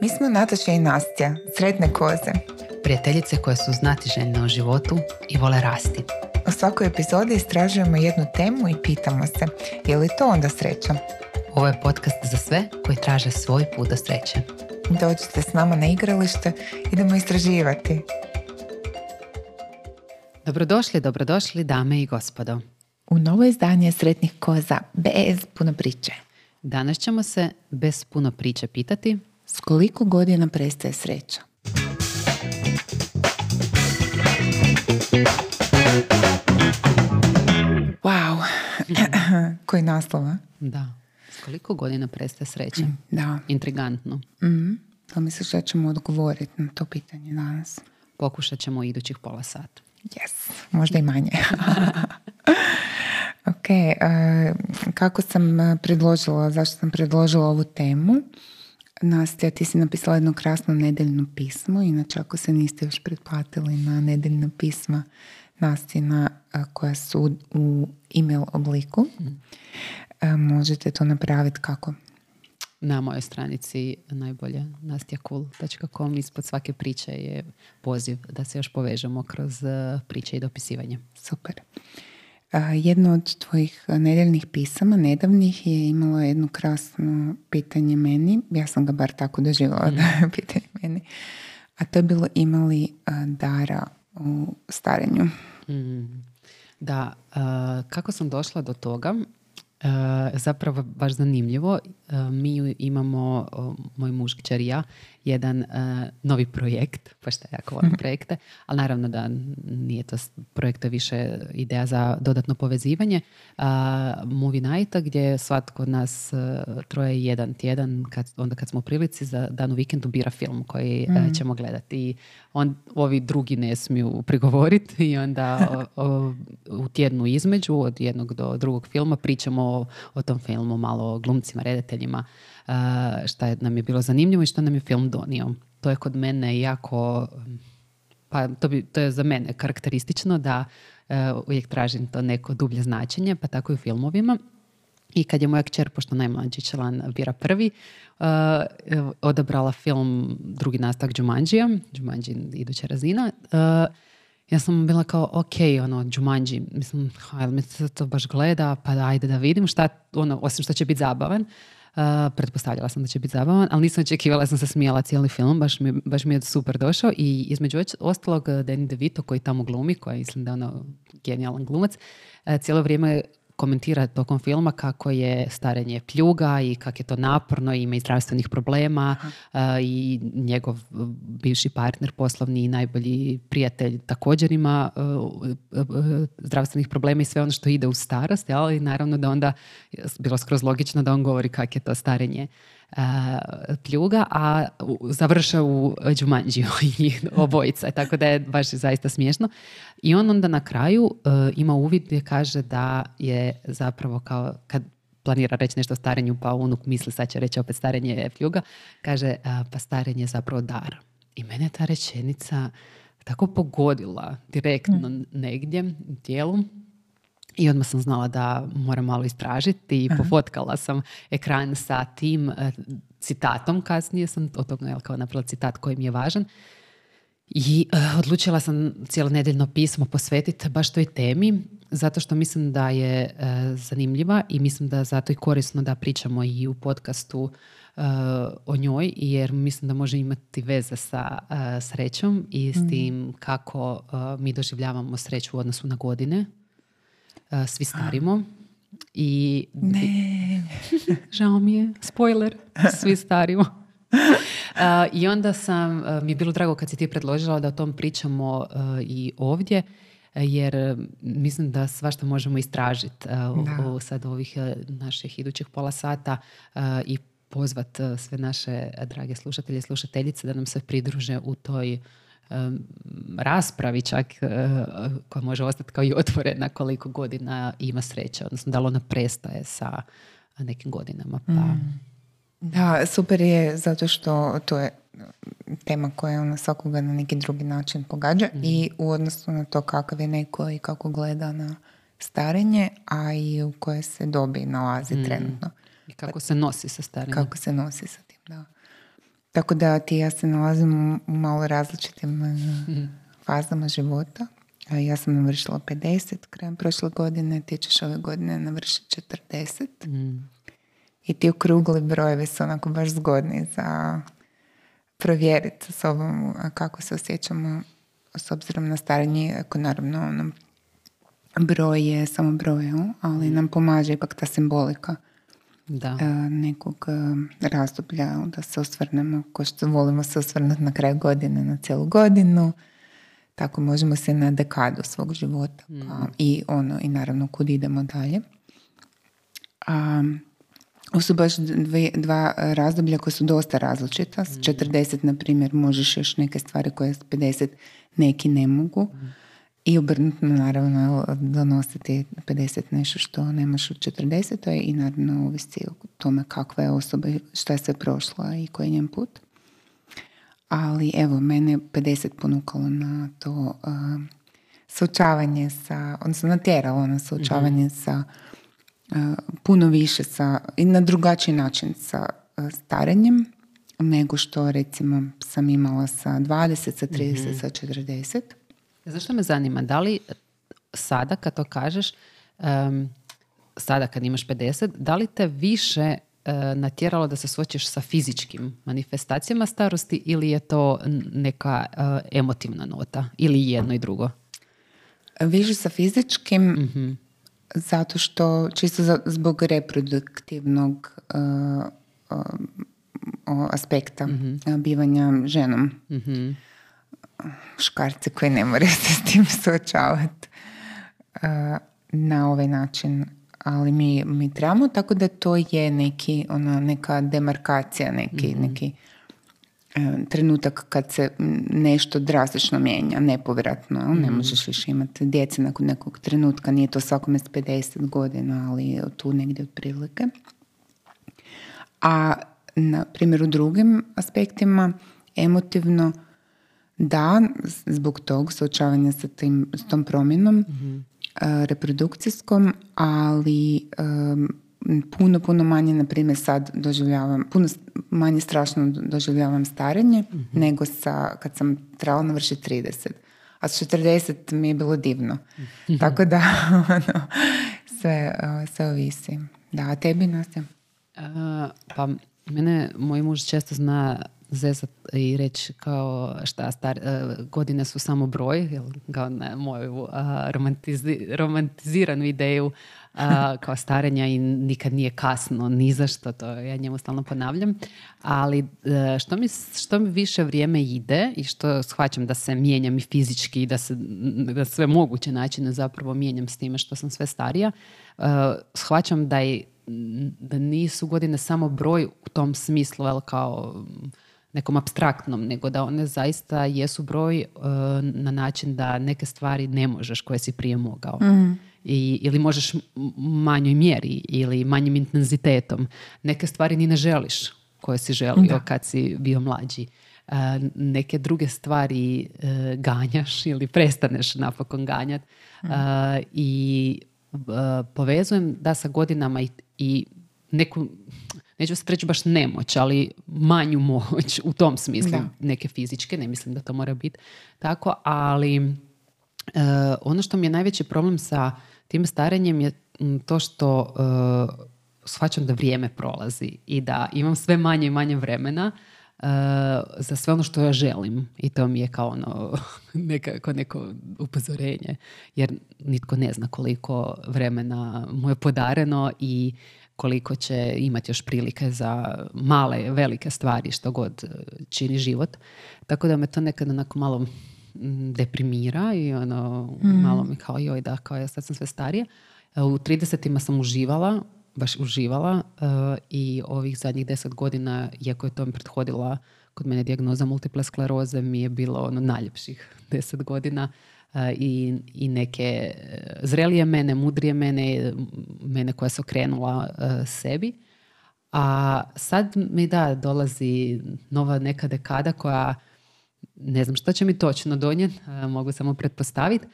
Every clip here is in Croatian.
Mi smo Nataša i Nastja, sretne koze. Prijateljice koje su znatiželjne o životu i vole rasti. U svakoj epizodi istražujemo jednu temu i pitamo se, je li to onda sreća? Ovo je podcast za sve koji traže svoj put do sreće. Dođite s nama na igralište, idemo istraživati. Dobrodošli, dobrodošli dame i gospodo. U novo izdanje Sretnih koza bez puno priče. Danas ćemo se bez puno priče pitati S koliko godina prestaje sreća? Wow, koji naslova? da, s koliko godina prestaje sreća? Da, Intrigantno. mm. to misliš da ćemo odgovoriti na to pitanje danas? Pokušat ćemo u idućih pola sata. Yes, možda i manje. ok, e, kako sam e, predložila, zašto sam predložila ovu temu? Nastja, ti si napisala jedno krasno nedeljno pismo, inače ako se niste još pretplatili na nedeljno pisma Nastina koja su u email obliku, e, možete to napraviti kako? Na mojoj stranici najbolje nastjakul.com ispod svake priče je poziv da se još povežemo kroz priče i dopisivanje. Super. Jedno od tvojih nedeljnih pisama, nedavnih, je imalo jedno krasno pitanje meni. Ja sam ga bar tako doživjela da je pitanje meni. A to je bilo imali dara u starenju. Mm. Da, kako sam došla do toga, zapravo baš zanimljivo. Eh, mi imamo, moj muž kćer i ja, jedan eh, novi projekt, pa što jako volim projekte, ali naravno da nije to s- projekt, to je više ideja za dodatno povezivanje. Uh, movie nighta gdje svatko od nas eh, troje jedan tjedan, kad, onda kad smo u prilici za dan u vikendu bira film koji eh, ćemo gledati. I on, ovi drugi ne smiju prigovoriti i onda o- o- u tjednu između od jednog do drugog filma pričamo o, o tom filmu, malo o glumcima, redateljima, uh, šta je, nam je bilo zanimljivo i što nam je film donio. To je kod mene jako, pa to, bi, to je za mene karakteristično da e, uvijek tražim to neko dublje značenje, pa tako i u filmovima. I kad je moja kćer, pošto najmlađi član bira prvi, uh, odabrala film drugi nastavak Jumanjija, Jumanji iduća razina, uh, ja sam bila kao, ok, ono, Jumanji, mislim, ha, jel mi se to baš gleda, pa ajde da vidim šta, ono, osim što će biti zabavan. Uh, pretpostavljala sam da će biti zabavan, ali nisam očekivala, sam se smijala cijeli film, baš mi, baš mi je super došao. I između ostalog uh, Danny DeVito koji tamo glumi, koji mislim da je ono genijalan glumac, uh, cijelo vrijeme komentira tokom filma kako je starenje pljuga i kako je to naporno i ima i zdravstvenih problema uh, i njegov bivši partner poslovni i najbolji prijatelj također ima uh, zdravstvenih problema i sve ono što ide u starost, jel? i naravno da onda bilo skroz logično da on govori kako je to starenje pljuga, a završa u Đumanđiju i obojica, tako da je baš zaista smiješno. I on onda na kraju uh, ima uvid gdje kaže da je zapravo kao kad planira reći nešto o starenju, pa unuk misli sad će reći opet starenje je pljuga, kaže a, pa starenje je zapravo dar. I mene je ta rečenica tako pogodila direktno negdje u tijelu i odmah sam znala da moram malo istražiti i pofotkala sam ekran sa tim eh, citatom kasnije sam od toga jel, kao napravila citat koji mi je važan. I eh, odlučila sam cijelo nedeljno pismo posvetiti baš toj temi zato što mislim da je eh, zanimljiva i mislim da zato i korisno da pričamo i u podcastu eh, o njoj jer mislim da može imati veze sa srećom i s tim kako mi doživljavamo sreću u odnosu na godine. Svi starimo i Ne. Žao mi je, spoiler, svi starimo. I onda sam, mi je bilo drago kad si ti predložila da o tom pričamo i ovdje, jer mislim da svašta možemo istražiti uh, u- sad ovih naših idućih pola sata uh, i pozvat sve naše drage slušatelje i slušateljice da nam se pridruže u toj raspravi čak uh, koja može ostati kao i otvorena koliko godina ima sreće, odnosno da li ona prestaje sa nekim godinama. Pa, Da, super je zato što to je tema koja ona svakoga na neki drugi način pogađa i u odnosu na to kakav je neko i kako gleda na starenje, a i u kojoj se dobi nalazi trenutno. I kako se nosi sa starenjem. Kako se nosi sa tim, da. Tako da ti ja se nalazim u malo različitim mm. fazama života. Ja sam navršila 50 krajem prošle godine, ti ćeš ove godine navršiti 40. Mm. I ti okrugli brojevi su onako baš zgodni za provjeriti sa sobom kako se osjećamo s obzirom na starenje, ako naravno ono, broj je samo broj, ali nam pomaže ipak ta simbolika da. E, nekog e, razdoblja da se osvrnemo, ko što volimo se osvrnuti na kraju godine, na cijelu godinu, tako možemo se na dekadu svog života mm. i ono i naravno kud idemo dalje. A, ovo su baš dva razdoblja koja su dosta različita. S 40, mm. na primjer, možeš još neke stvari koje s 50 neki ne mogu. Mm. I obrnuto, naravno, donositi 50 nešto što nemaš u 40. I naravno, ovisi o tome kakva je osoba, šta je sve prošla i koji je njen put. Ali evo, mene 50 ponukalo na to uh, suočavanje sa, odnosno natjeralo na suočavanje mm sa puno više sa, i na drugačiji način sa starenjem nego što recimo sam imala sa 20, sa 30, mm sa 40. Zašto me zanima, da li sada kad to kažeš, sada kad imaš 50, da li te više uh, natjeralo da se suočiš sa fizičkim manifestacijama starosti ili je to neka emotivna nota ili jedno i drugo? Više sa fizičkim, mm zato što čisto zbog reproduktivnog uh, uh, aspekta mm-hmm. bivanja ženom. Mm-hmm. Škarci koji ne moraju se s tim suočavati na ovaj način. Ali mi, mi trebamo, tako da to je neki, ona, neka demarkacija, neki, mm neki E, trenutak kad se nešto drastično mijenja, nepovratno, ne mhm. možeš više imati djece nakon nekog trenutka, nije to svakome s 50 godina, ali tu negdje otprilike. A na primjer u drugim aspektima, emotivno, da, zbog tog suočavanja sa, tim, s tom promjenom, mm reprodukcijskom, ali puno, puno manje, na primjer, sad doživljavam, puno manje strašno doživljavam starenje mhm. nego sa, kad sam trebala navršiti 30. A s 40 mi je bilo divno. Mhm. Tako da, ono, sve, sve ovisi. Da, a tebi, Nasja? pa, mene, moj muž često zna zezat i reći kao šta star, godine su samo broj, jel, kao na moju romantiziranu ideju kao starenja i nikad nije kasno ni za što, to ja njemu stalno ponavljam. Ali e, što mi, što mi više vrijeme ide i što shvaćam da se mijenjam i fizički i da se da sve moguće načine zapravo mijenjam s time što sam sve starija, uh, shvaćam da, je, da nisu godine samo broj u tom smislu, jel, kao nekom abstraktnom, nego da one zaista jesu broj e, na način da neke stvari ne možeš koje si prije mogao. Mm. I, ili možeš manjoj mjeri ili manjim intenzitetom. Neke stvari ni ne želiš koje si želio kad si bio mlađi. Uh, neke druge stvari uh, ganjaš ili prestaneš napokon ganjat. Mm. I povezujem da sa godinama i, i neku neću se reći baš nemoć, ali manju moć u tom smislu, neke fizičke, ne mislim da to mora biti tako, ali uh, ono što mi je najveći problem sa tim starenjem je to što uh, shvaćam da vrijeme prolazi i da imam sve manje i manje vremena uh, za sve ono što ja želim. I to mi je kao ono nekako neko upozorenje jer nitko ne zna koliko vremena mu je podareno i koliko će imati još prilike za male, velike stvari što god e, čini život. Tako da me to nekad onako malo deprimira i ono, mm. malo mi kao joj da, kao ja sad sam sve starija. E, u 30 sam uživala, baš uživala uh, i ovih zadnjih deset godina, iako je to mi prethodila kod mene dijagnoza multiple skleroze, mi je bilo ono najljepših deset godina i, i neke e, zrelije mene, mudrije mene, mene koja se okrenula e, sebi. A sad mi da, dolazi nova neka dekada koja ne znam što će mi točno donijeti, mogu samo pretpostaviti,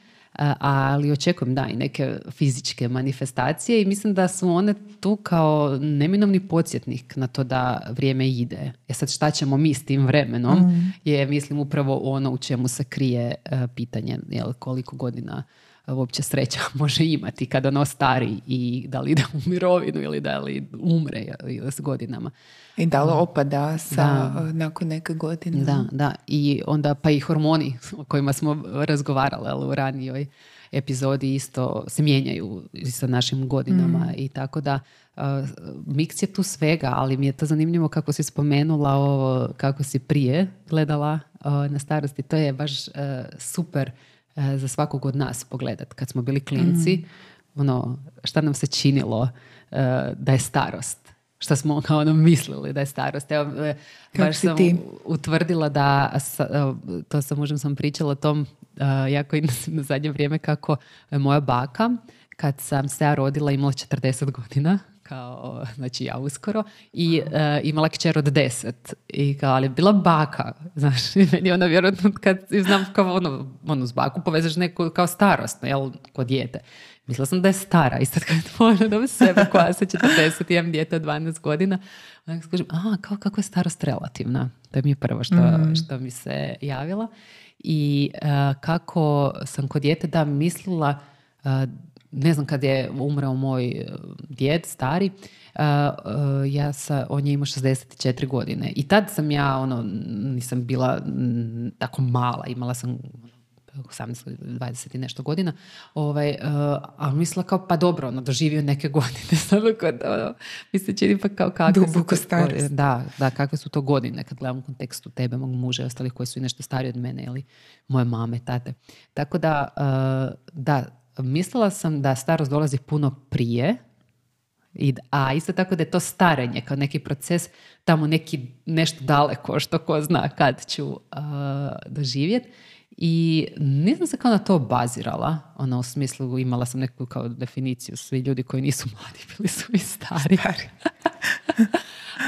ali očekujem da i neke fizičke manifestacije i mislim da su one tu kao neminovni podsjetnik na to da vrijeme ide. E sad šta ćemo mi s tim vremenom mm. je mislim upravo ono u čemu se krije pitanje jel, koliko godina uopće sreća može imati kada ono stari i da li ide u mirovinu ili da li umre ili s godinama. I da li opada sa, nakon neke godine. Da, da. I onda pa i hormoni o kojima smo razgovarali ali u ranijoj epizodi isto se mijenjaju sa našim godinama mm. i tako da uh, miks je tu svega, ali mi je to zanimljivo kako si spomenula ovo, kako si prije gledala na starosti. To je baš uh, super za svakog od nas pogledat. Kad smo bili klinci, mm. ono, šta nam se činilo e, da je starost? Šta smo kao ono mislili da je starost? Evo, e, baš sam ti? utvrdila da, to sam možem sam pričala o tom jako na zadnje vrijeme kako moja baka, kad sam se ja rodila imala 40 godina, kao, znači ja uskoro, i uh, imala kćer od deset. I kao, ali je bila baka, znaš, i meni ona vjerojatno kad znam kao ono, ono s baku povezaš neku kao starostno, jel, kod dijete. Mislila sam da je stara i sad kad pogledam sebe koja se 40, imam dijete od 12 godina, onda skužim, a, kao, kako je starost relativna? To je mi prvo što, mm. što mi se javila. I uh, kako sam kod dijete da mislila uh, ne znam kad je umrao moj e, djed stari, uh, ja sa, on je imao 64 godine. I tad sam ja, ono, nisam bila tako mala, imala sam 18, 20 i nešto godina, ovaj, uh, ali mislila kao, pa dobro, ono, doživio neke godine, samo kod, ono, mi se čini pa kao kakve su to, da, da, kakve su to godine, kad gledam u kontekstu tebe, mog muža i ostalih koji su i nešto stariji od mene, ili moje mame, tate. Tako da, da, mislila sam da starost dolazi puno prije, i, a isto tako da je to starenje kao neki proces tamo neki nešto daleko što ko zna kad ću uh, doživjeti i nisam se kao na to bazirala ono u smislu imala sam neku kao definiciju svi ljudi koji nisu mladi bili su i stari,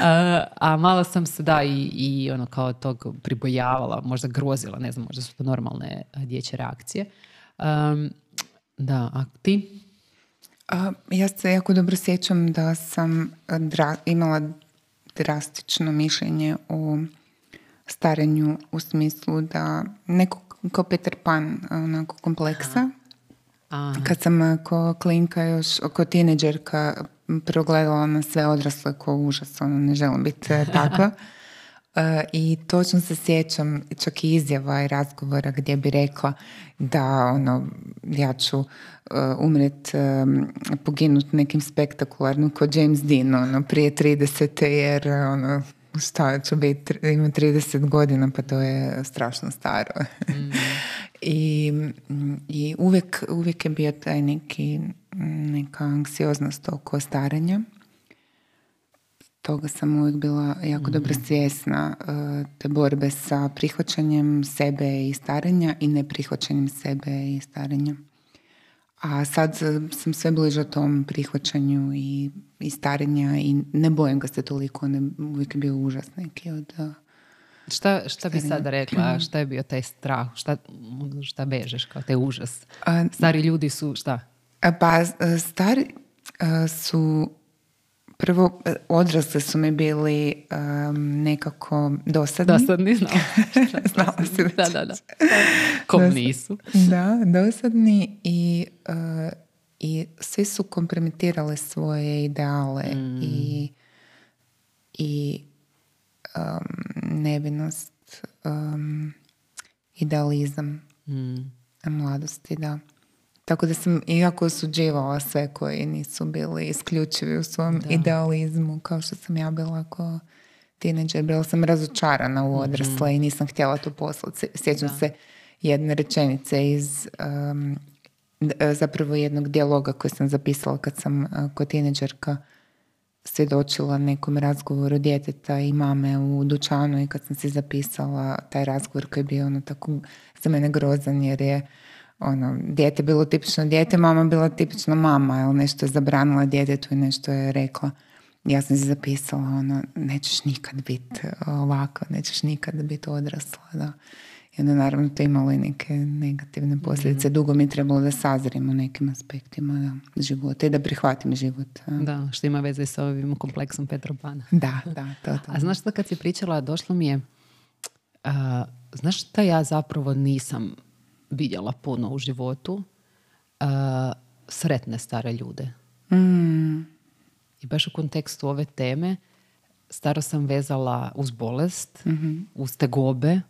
a malo sam se da i, i ono kao tog pribojavala možda grozila ne znam možda su to normalne dječje reakcije. Um, da, a ti? A, ja se jako dobro sjećam da sam dra- imala drastično mišljenje o starenju u smislu da neko kao Peter Pan onako kompleksa. Aha. Kad sam ko klinka još, ko tineđerka progledala na sve odrasle ko užas, ono, ne želim biti e, takva. E, I točno se sjećam čak i izjava i razgovora gdje bi rekla da ono, ja ću uh, umret, um, poginut nekim spektakularnim kod James Dean ono, prije 30. jer ono, šta ću biti, ima 30 godina pa to je strašno staro. Mm. I, I uvijek, uvijek je bio taj neki neka anksioznost oko starenja toga sam uvijek bila jako dobro mhm. svjesna uh, te borbe sa prihvaćanjem sebe i starenja i neprihvaćanjem sebe i starenja. A sad sam sve bliže tom prihvaćanju i, i starenja i ne bojim ga se toliko, ne, uvijek je bio užas neki od... Uh, šta, šta bi sada rekla? Šta je bio taj strah? Šta, šta bežeš kao taj užas? Stari ljudi su šta? Pa stari su Prvo, e, odrasli su mi bili um, nekako dosadni. Dosadni, znala. znala si da, da, da. Kom nisu. Da, dosadni i, uh, i svi su kompromitirali svoje ideale mm. i, i um, nevinost, um, idealizam mm. mladosti, da. Tako da sam iako osuđivala sve koji nisu bili isključivi u svom idealizmu, kao što sam ja bila kao tineđer. Bila sam razočarana u odrasle i nisam htjela to poslati. Sjećam se jedne rečenice iz um, zapravo jednog dijaloga koji sam zapisala kad sam uh, kod tineđerka svjedočila nekom razgovoru djeteta i mame u dućanu i kad sam si zapisala taj razgovor koji je bio ono tako za mene grozan jer je ono, dijete bilo tipično dijete, mama bila tipično mama, jel nešto je zabranila djetetu i nešto je rekla. ja sam si zapisala ono, nećeš nikad biti ovako, nećeš nikad biti odrasla, da. I onda naravno to imalo i neke negativne posljedice. Dugo mi je trebalo da sazrim u nekim aspektima da, života i da prihvatim život. Da, što ima veze sa ovim kompleksom Petra Pana. Da, da, to, to. A znaš što kad si pričala, došlo mi je, znaš šta ja zapravo nisam vidjela puno u životu? sretne stare ljude. Mm. I baš u kontekstu ove teme staro sam vezala uz bolest, mm uz tegobe,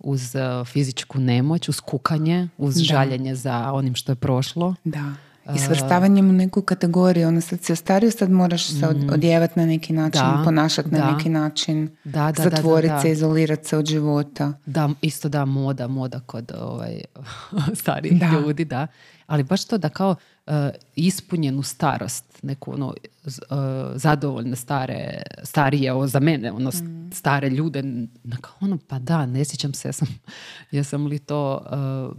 uz uh, fizičku nemoć, uz kukanje, uz žaljenje za onim što je prošlo. Da. I svrstavanjem u neku kategoriju, ono sad si ostario, sad moraš se mhm. odjevati na neki način, ponašati na neki način, da, da, zatvoriti se, izolirati se od života. Da, isto da, moda, moda kod ovaj, starijih ljudi, da. Ali baš to da kao uh, ispunjenu starost, neku ono, uh, zadovoljne stare, starije, o, za mene, ono, mm. stare ljude, kao ono, pa da, ne sjećam se, ja sam, ja sam li to uh,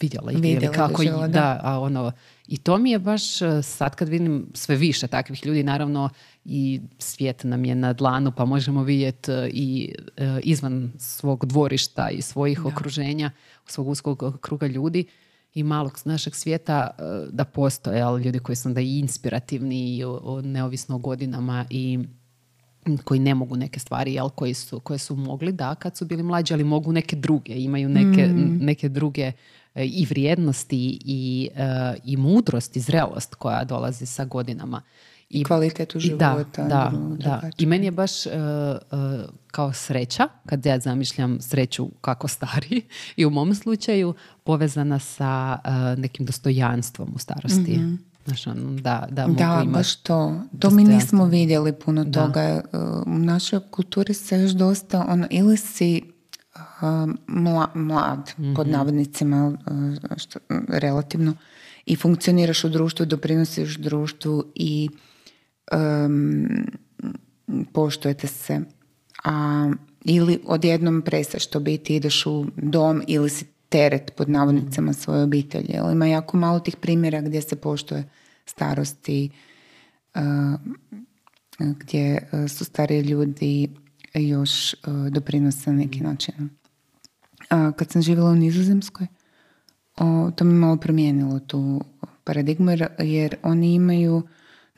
vidjela ili kako i, da. a ono, i to mi je baš sad kad vidim sve više takvih ljudi, naravno i svijet nam je na dlanu pa možemo vidjeti i izvan svog dvorišta i svojih da. okruženja, svog uskog kruga ljudi i malog našeg svijeta e, da postoje ali ljudi koji su onda i inspirativni i neovisno o godinama i koji ne mogu neke stvari, jel, koji su, koje su mogli, da, kad su bili mlađi, ali mogu neke druge, imaju neke, mm. neke druge e, i vrijednosti i, e, i mudrost i zrelost koja dolazi sa godinama. I kvalitetu života. Da, da, I meni je baš uh, kao sreća, kad ja zamišljam sreću kako stari i u mom slučaju povezana sa nekim dostojanstvom u starosti. mm da, da, da baš to. To mi nismo vidjeli puno toga. U našoj kulturi se još dosta, ono, ili si mla, mlad, mm-hmm. pod navodnicima, što, relativno, i funkcioniraš u društvu, doprinosiš društvu i um, poštujete se. A, ili odjednom prestaš to biti, ideš u dom ili si teret pod navodnicama svoje obitelji. Ali ima jako malo tih primjera gdje se poštuje starosti, uh, gdje su stariji ljudi još uh, doprinose na neki način. Kad sam živjela u Nizozemskoj, to mi malo promijenilo tu paradigmu jer, oni imaju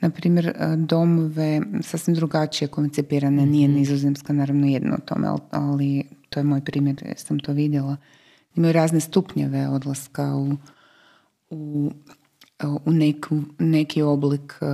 na primjer, e, domove sasvim drugačije koncipirane. Nije mhm. nizozemska naravno jedno o tome, ali to je moj primjer, jer sam to vidjela. Imaju razne stupnjeve odlaska u, u, u neku, neki oblik e,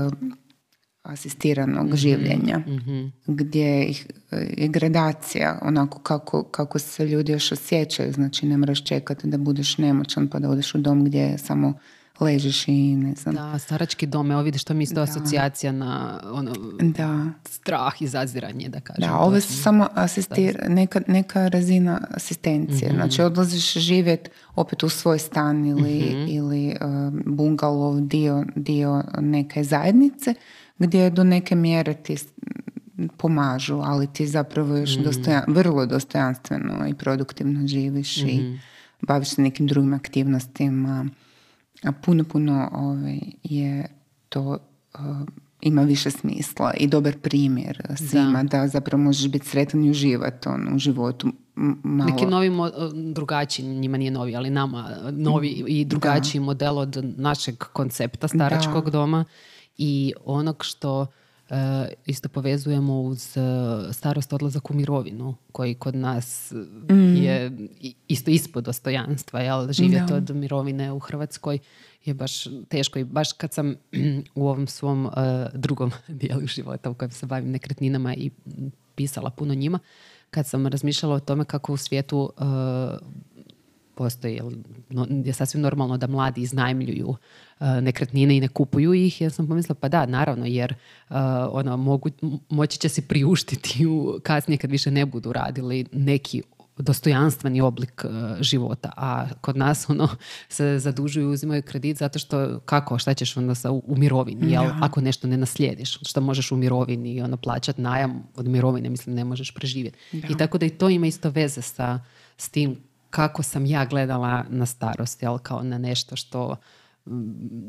asistiranog mm življenja mm gdje ih, e, je gradacija onako kako, kako se ljudi još osjećaju. Znači ne moraš čekati da budeš nemoćan pa da odeš u dom gdje je samo ležiš i ne znam. Da, starački dom, evo vidiš, to mi isto asocijacija na ono, da. strah i zaziranje, da kažem. Da, ovo su samo asistir, neka, neka razina asistencije. mm Znači, odlaziš živjeti opet u svoj stan ili, mm ili uh, bungalov, dio, dio neke zajednice, gdje do neke mjere ti pomažu, ali ti zapravo još mm vrlo dostojanstveno i produktivno živiš i mhm. baviš se nekim drugim aktivnostima puno, puno ovaj, je to ima više smisla i dobar primjer svima da, da zapravo možeš biti sretan i uživati on, u životu malo. Neki novi, drugačiji, njima nije novi, ali nama novi i drugačiji model od našeg koncepta staračkog doma i onog što isto povezujemo uz e, starost odlazak u mirovinu koji kod nas mm. je isto ispod dostojanstva jel? živjeti od mirovine u Hrvatskoj je baš teško i baš kad sam u ovom svom uh, drugom dijelu života u kojem se bavim nekretninama i pisala puno njima kad sam razmišljala o tome kako u svijetu postoji, je sasvim normalno da mladi iznajmljuju e, nekretnine i ne kupuju ih. Ja sam pomislila, pa da, naravno, jer uh, ono, mogu, moći će si priuštiti u, kasnije kad više ne budu radili neki dostojanstveni oblik e, života, a kod nas ono se zadužuju i uzimaju kredit zato što kako, šta ćeš onda sa, u, mirovini, jel? ako nešto ne naslijediš, što možeš u mirovini i ono plaćati najam od mirovine, mislim ne možeš preživjeti. I tako da i to ima isto veze sa s tim kako sam ja gledala na starost, jel, kao na nešto što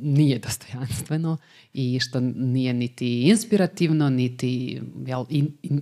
nije dostojanstveno i što nije niti inspirativno, niti jel,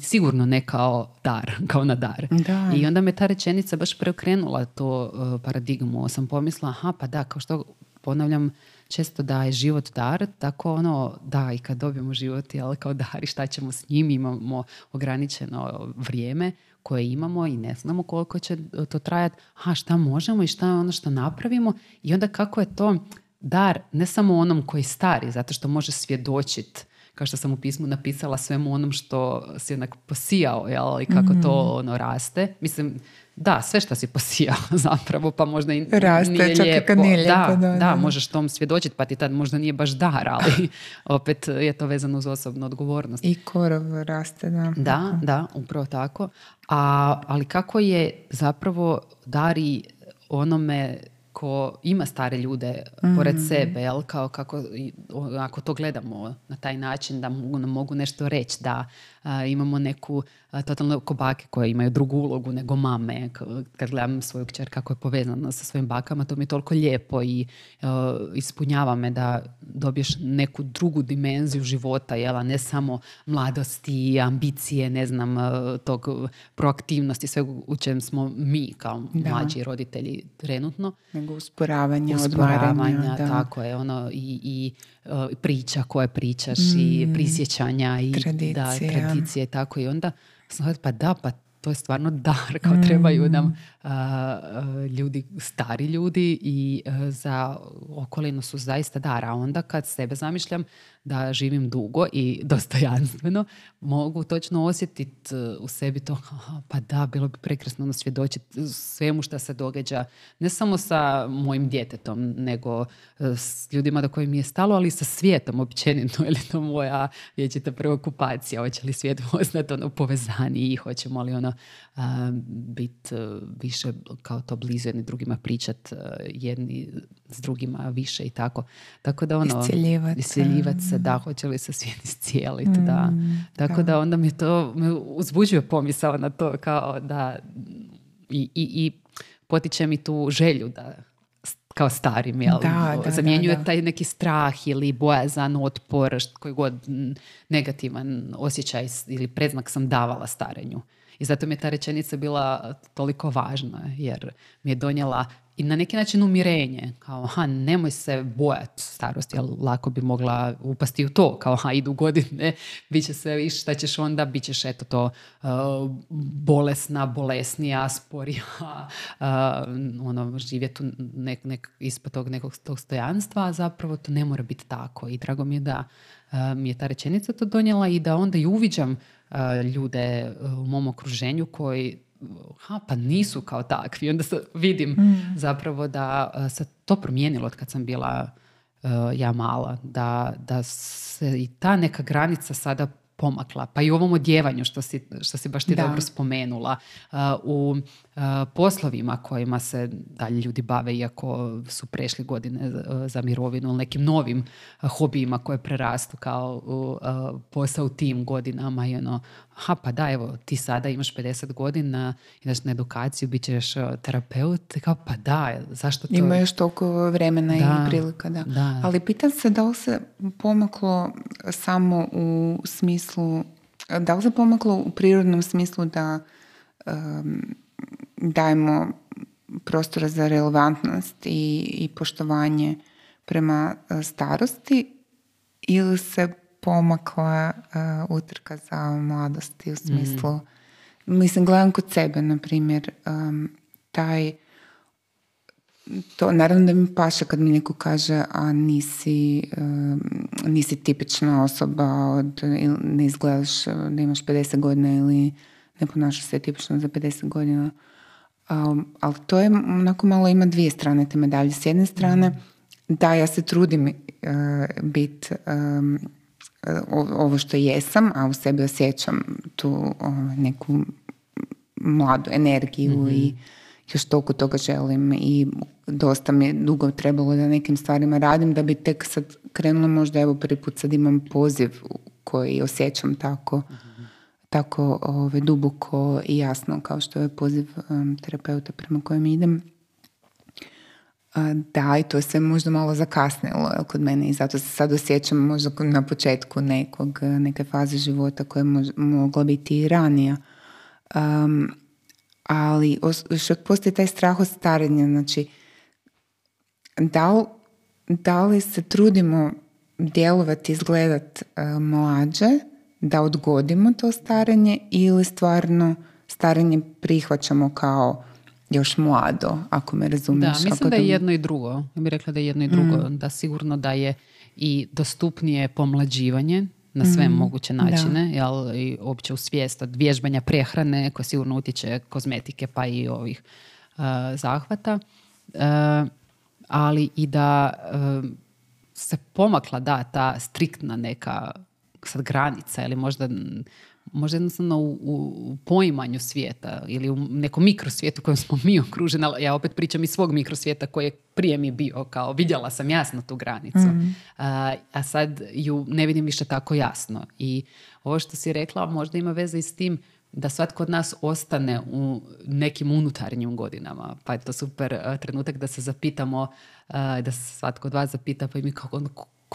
sigurno ne kao dar, kao na dar. Da. I onda me ta rečenica baš preokrenula to uh, paradigmu. Sam pomislila, aha, pa da, kao što ponavljam, često da je život dar, tako ono, da, i kad dobijemo život, jel, kao dar i šta ćemo s njim, imamo ograničeno vrijeme koje imamo i ne znamo koliko će to trajati, a šta možemo i šta je ono što napravimo i onda kako je to dar ne samo onom koji stari, zato što može svjedočiti kao što sam u pismu napisala svemu onom što si onak posijao, jel, i kako to mhm. ono raste. Mislim, da, sve što si posijao zapravo, pa možda i Raste, nije čak lijepo. I kad nije lijepo da, da, možeš tom svjedočiti, pa ti tad možda nije baš dar, ali opet je to vezano uz osobnu odgovornost. I korov raste, da. Da, da, upravo tako. A, ali kako je zapravo dari onome ko ima stare ljude pored mm. sebe, jel? Kao kako, ako to gledamo na taj način da mogu, mogu nešto reći, da imamo neku totalno kobake koje imaju drugu ulogu nego mame. Kad gledam svoju kćer kako je povezana sa svojim bakama, to mi je toliko lijepo i ispunjava me da dobiješ neku drugu dimenziju života, jel? ne samo mladosti, ambicije, ne znam, tog proaktivnosti, sve u čem smo mi kao mlađi roditelji trenutno. Nego usporavanja, usporavanja, tako je, ono i, i priča koje pričaš i mm. prisjećanja i Da, tradicije tako i onda sam pa da, pa to je stvarno dar, kao trebaju nam mm. ljudi, stari ljudi i za okolinu su zaista dar, a onda kad sebe zamišljam da živim dugo i dostojanstveno, mogu točno osjetiti e, u sebi to, pa da, bilo bi prekrasno svjedočiti svemu što se događa, ne samo sa mojim djetetom, nego e, s ljudima do kojim mi je stalo, ali i sa svijetom općenito, ili to moja vječita preokupacija, hoće li svijet ono povezaniji, hoćemo li ono biti e, više kao to blizu jedni drugima pričat jedni s drugima više i tako. Tako da ono, iscijeljivati se, da, hoće li se svijet iscijeliti, da. Mm, tako da. onda mi to me uzbuđuje pomisao na to kao da i, i, i potiče mi tu želju da kao starim, jel? Da, da, zamjenjuje taj neki strah ili bojazan, otpor, koji god negativan osjećaj ili predznak sam davala starenju. I zato mi je ta rečenica bila toliko važna, jer mi je donijela i na neki način umirenje. Kao, ha, nemoj se bojati starosti, jer lako bi mogla upasti u to. Kao, ha, idu godine, bit će sve više, šta ćeš onda, bit ćeš eto to uh, bolesna, bolesnija, sporija, uh, ono, živjeti nek, nek, ispod tog nekog tog stojanstva, a zapravo to ne mora biti tako. I drago mi je da uh, mi je ta rečenica to donijela i da onda i uviđam ljude u mom okruženju koji ha, pa nisu kao takvi. Onda se vidim mm. zapravo da se to promijenilo od kad sam bila ja mala. Da, da se i ta neka granica sada pomakla. Pa i u ovom odjevanju što si, što si baš ti dobro spomenula. u poslovima kojima se dalje ljudi bave iako su prešli godine za mirovinu ili nekim novim hobijima koje prerastu kao posao u tim godinama i ono, ha pa da evo ti sada imaš 50 godina ideš na edukaciju, bit ćeš terapeut kao pa da, zašto to... Ima još toliko vremena i prilika, da. da. Ali pitam se da li se pomaklo samo u smislu da li se pomaklo u prirodnom smislu da dajemo prostora za relevantnost i, i poštovanje prema e, starosti ili se pomakla uh, utrka za mladosti u smislu mislim gledam kod sebe na primjer um, taj to naravno da mi paša kad mi neko kaže a nisi, nisi tipična osoba od, ne izgledaš da imaš 50 godina ili ne ponašaš se tipično za 50 godina Um, ali to je onako malo ima dvije strane te medalje. S jedne strane, mhm. da, ja se trudim uh, biti um, ovo što jesam, a u sebi osjećam tu neku mladu energiju mm i još toliko toga želim i dosta mi je dugo trebalo da nekim stvarima radim da bi tek sad krenula. Možda evo prvi put sad imam poziv koji osjećam tako mhm. tako ove, duboko i jasno kao što je poziv um, terapeuta prema kojem idem. Da, i to se možda malo zakasnilo kod mene i zato se sad osjećam možda na početku nekog, neke faze života koja je mogla biti i ranija. Um, ali što postoji taj strah od starenja, znači da li, da li se trudimo djelovati, izgledat uh, mlađe, da odgodimo to starenje ili stvarno starenje prihvaćamo kao još mlado, ako me razumiješ. Da, mislim da je jedno i drugo. Ja bih rekla da je jedno i drugo. Mm. Da sigurno da je i dostupnije pomlađivanje na sve mm. moguće načine, jel, i uopće u svijest od vježbanja prehrane koja sigurno utječe kozmetike pa i ovih uh, zahvata. Uh, ali i da uh, se pomakla da ta striktna neka sad granica ili možda možda jednostavno u, u poimanju svijeta ili u nekom mikrosvijetu kojem smo mi okruženi, ali ja opet pričam iz svog mikrosvijeta koji je prije mi bio kao vidjela sam jasno tu granicu, mhm. a, a sad ju ne vidim više tako jasno. I ovo što si rekla možda ima veze i s tim da svatko od nas ostane u nekim unutarnjim godinama. Pa je to super trenutak da se zapitamo, da se svatko od vas zapita pa i mi kako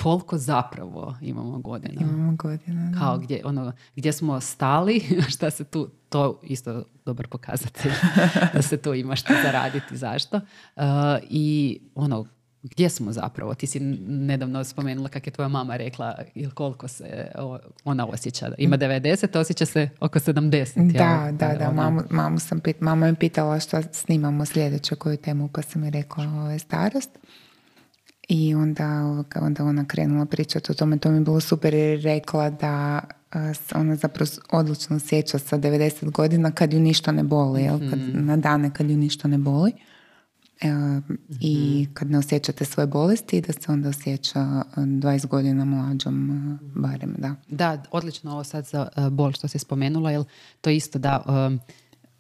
koliko zapravo imamo godina. Imamo godina, Kao gdje, ono, gdje smo stali, šta se tu, to isto dobar pokazatelj, da se tu ima što zaraditi, zašto. Uh, I ono, gdje smo zapravo? Ti si nedavno spomenula kako je tvoja mama rekla ili koliko se ona osjeća. Ima 90, osjeća se oko 70. Da, da, da. Mamu, mamu sam pit, mama je pitala što snimamo sljedeću koju temu pa sam mi rekla ovo je starost. I onda, onda ona krenula pričati o tome, to mi je bilo super jer je rekla da ona zapravo odlično sjeća sa 90 godina kad ju ništa ne boli, jel? Kad, mhm. na dane kad ju ništa ne boli. E, I mhm. kad ne osjećate svoje bolesti da se onda osjeća 20 godina mlađom barem, da. Da, odlično ovo sad za bol što si spomenula, jer to isto da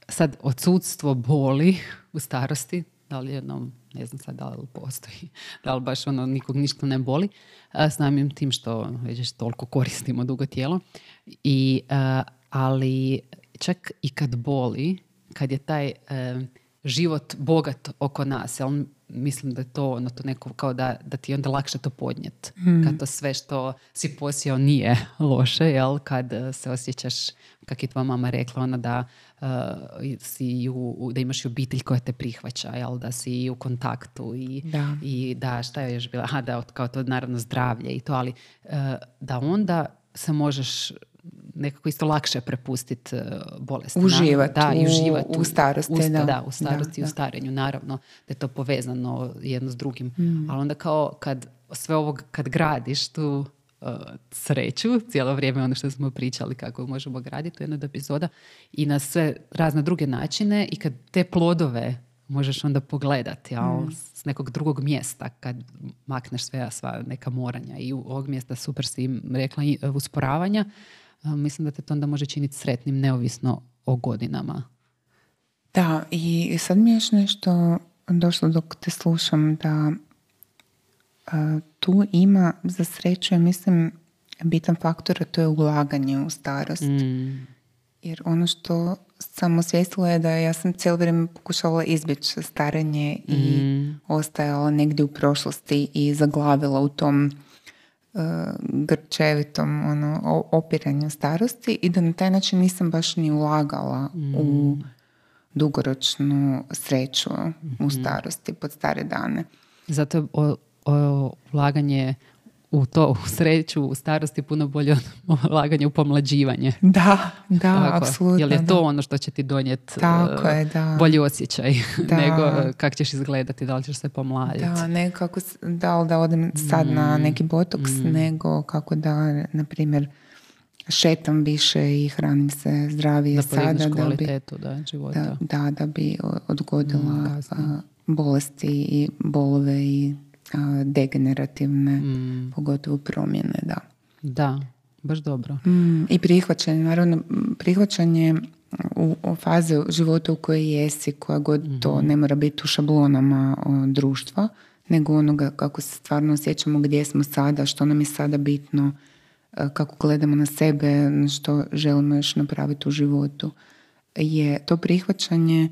sad odsudstvo boli u starosti, da li jednom ne znam sad da li postoji, da li baš ono nikog ništa ne boli, s namim tim što već toliko koristimo dugo tijelo. I, ali čak i kad boli, kad je taj život bogat oko nas, jel, mislim da je to ono to neko kao da, da ti je onda lakše to podnijet. Hmm. Kad to sve što si posjeo nije loše, jel? Kad se osjećaš, kak je tvoja mama rekla, ona da uh, si u, da imaš obitelj koja te prihvaća, jel? Da si u kontaktu i da, i da šta je još bila, aha, da kao to naravno zdravlje i to, ali uh, da onda se možeš nekako isto lakše prepustiti uh, bolesti. Uživati da, i uživati u, u starosti. da. da, u starosti i u starenju, naravno da je to povezano jedno s drugim. Mm. Ali onda kao kad sve ovo kad gradiš tu uh, sreću, cijelo vrijeme ono što smo pričali kako možemo graditi u jednoj epizoda i na sve razne druge načine i kad te plodove možeš onda pogledati ja, mm. s nekog drugog mjesta kad makneš sve sva neka moranja i u ovog mjesta super si rekla usporavanja mislim da te to onda može činiti sretnim neovisno o godinama. Da, i sad mi je još nešto došlo dok te slušam da tu ima za sreću, ja mislim, bitan faktor, a to je ulaganje u starost. Mm. Jer ono što sam osvijestila je da ja sam cijelo vrijeme pokušavala izbjeći starenje i mm. ostajala negdje u prošlosti i zaglavila u tom uh, grčevitom ono, opiranju starosti i da na taj način nisam baš ni ulagala u mm. dugoročnu sreću u mm. starosti pod stare dane. Zato o, o, ulaganje u to, u sreću, u starosti puno bolje od ulaganja u pomlađivanje. Da, da, apsolutno. Jer je to ono što će ti donijeti uh, bolji osjećaj nego kako ćeš izgledati, da li ćeš se pomladiti. Da, ne kako, da li da odem sad na mm, neki botoks, mm. nego kako da, na primjer, šetam više i hranim se zdravije da sada. Da bi, da, života. Da, da, bi odgodila mm, bolesti i bolove i degenerativne, mm. pogotovo promjene, da. Da, baš dobro. Mm, I prihvaćanje, naravno, prihvaćanje u, u faze života u kojoj jesi, koja god to mhm. ne mora biti u šablonama društva, nego onoga kako se stvarno osjećamo, gdje smo sada, što nam je sada bitno, kako gledamo na sebe, što želimo još napraviti u životu. Je to prihvaćanje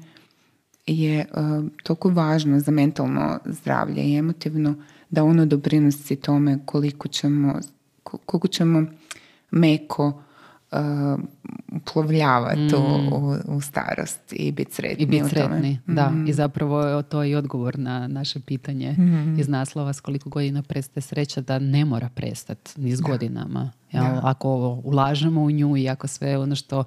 je uh, toliko važno za mentalno zdravlje i emotivno da ono doprinosi tome koliko ćemo, koliko ćemo meko uh, uplovljavati mm. u, u, starost i biti sretni. I biti sretni, da. Mm. I zapravo je to i odgovor na naše pitanje mm. iz naslova s koliko godina prestaje sreća da ne mora prestati ni s godinama. Jel? Ako ulažemo u nju i ako sve ono što uh,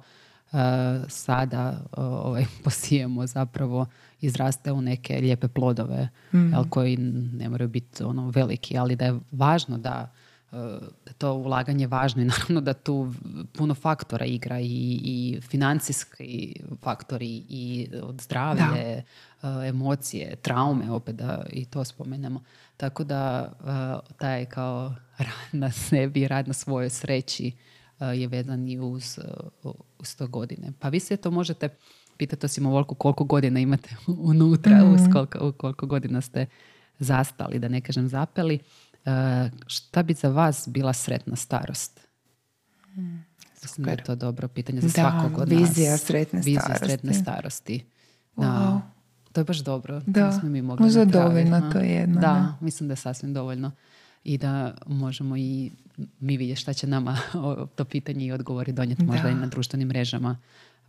sada uh, ovaj, posijemo zapravo izraste u neke lijepe plodove mm. jel, koji ne moraju biti ono veliki, ali da je važno da da to ulaganje važno i naravno da tu puno faktora igra i, i financijski faktori i zdravlje, da. emocije, traume opet da i to spomenemo. Tako da taj kao rad na sebi, rad na svojoj sreći je vezan i uz, uz to godine. Pa vi se to možete pitati osim ovoliko koliko godina imate unutra, mm. uz koliko, koliko godina ste zastali, da ne kažem zapeli. E, šta bi za vas bila sretna starost? Hmm, Mislim da je to dobro pitanje za da, svakog od vizija Sretne vizija starosti. sretne starosti. Da. To je baš dobro. Da, smo mi mogli možda dovoljno to jedno. Da, mislim da je sasvim dovoljno. I da možemo i mi vidjeti šta će nama to pitanje i odgovori donijeti možda i na društvenim mrežama.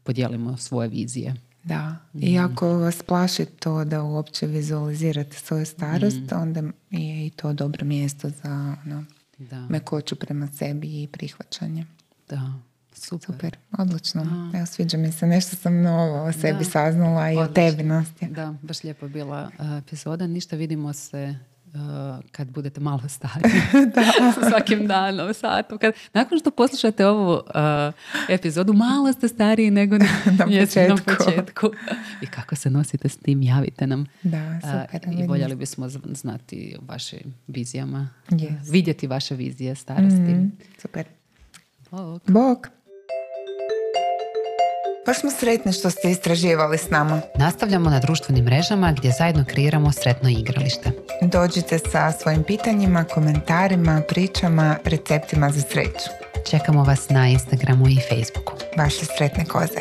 Podijelimo svoje vizije. Da, i mm. ako vas plaši to da uopće vizualizirate svoju starost, mm. onda je i to dobro mjesto za ono, da. mekoću prema sebi i prihvaćanje. Da, super. Super, odlično. Evo, sviđa mi se, nešto sam novo o sebi saznala i o tebi, Nastja. Da, baš lijepo bila epizoda. Ništa, vidimo se kad budete malo stari da. svakim danom, satu. Kad, nakon što poslušate ovu uh, epizodu, malo ste stariji nego na, na, početku. početku. I kako se nosite s tim, javite nam. Da, super. Uh, I voljeli bismo znati o vašim vizijama. Yes. Vidjeti vaše vizije starosti. Mm, super. Bog. Bog. Baš smo sretni što ste istraživali s nama. Nastavljamo na društvenim mrežama gdje zajedno kreiramo sretno igralište. Dođite sa svojim pitanjima, komentarima, pričama, receptima za sreću. Čekamo vas na Instagramu i Facebooku. Vaše sretne koze.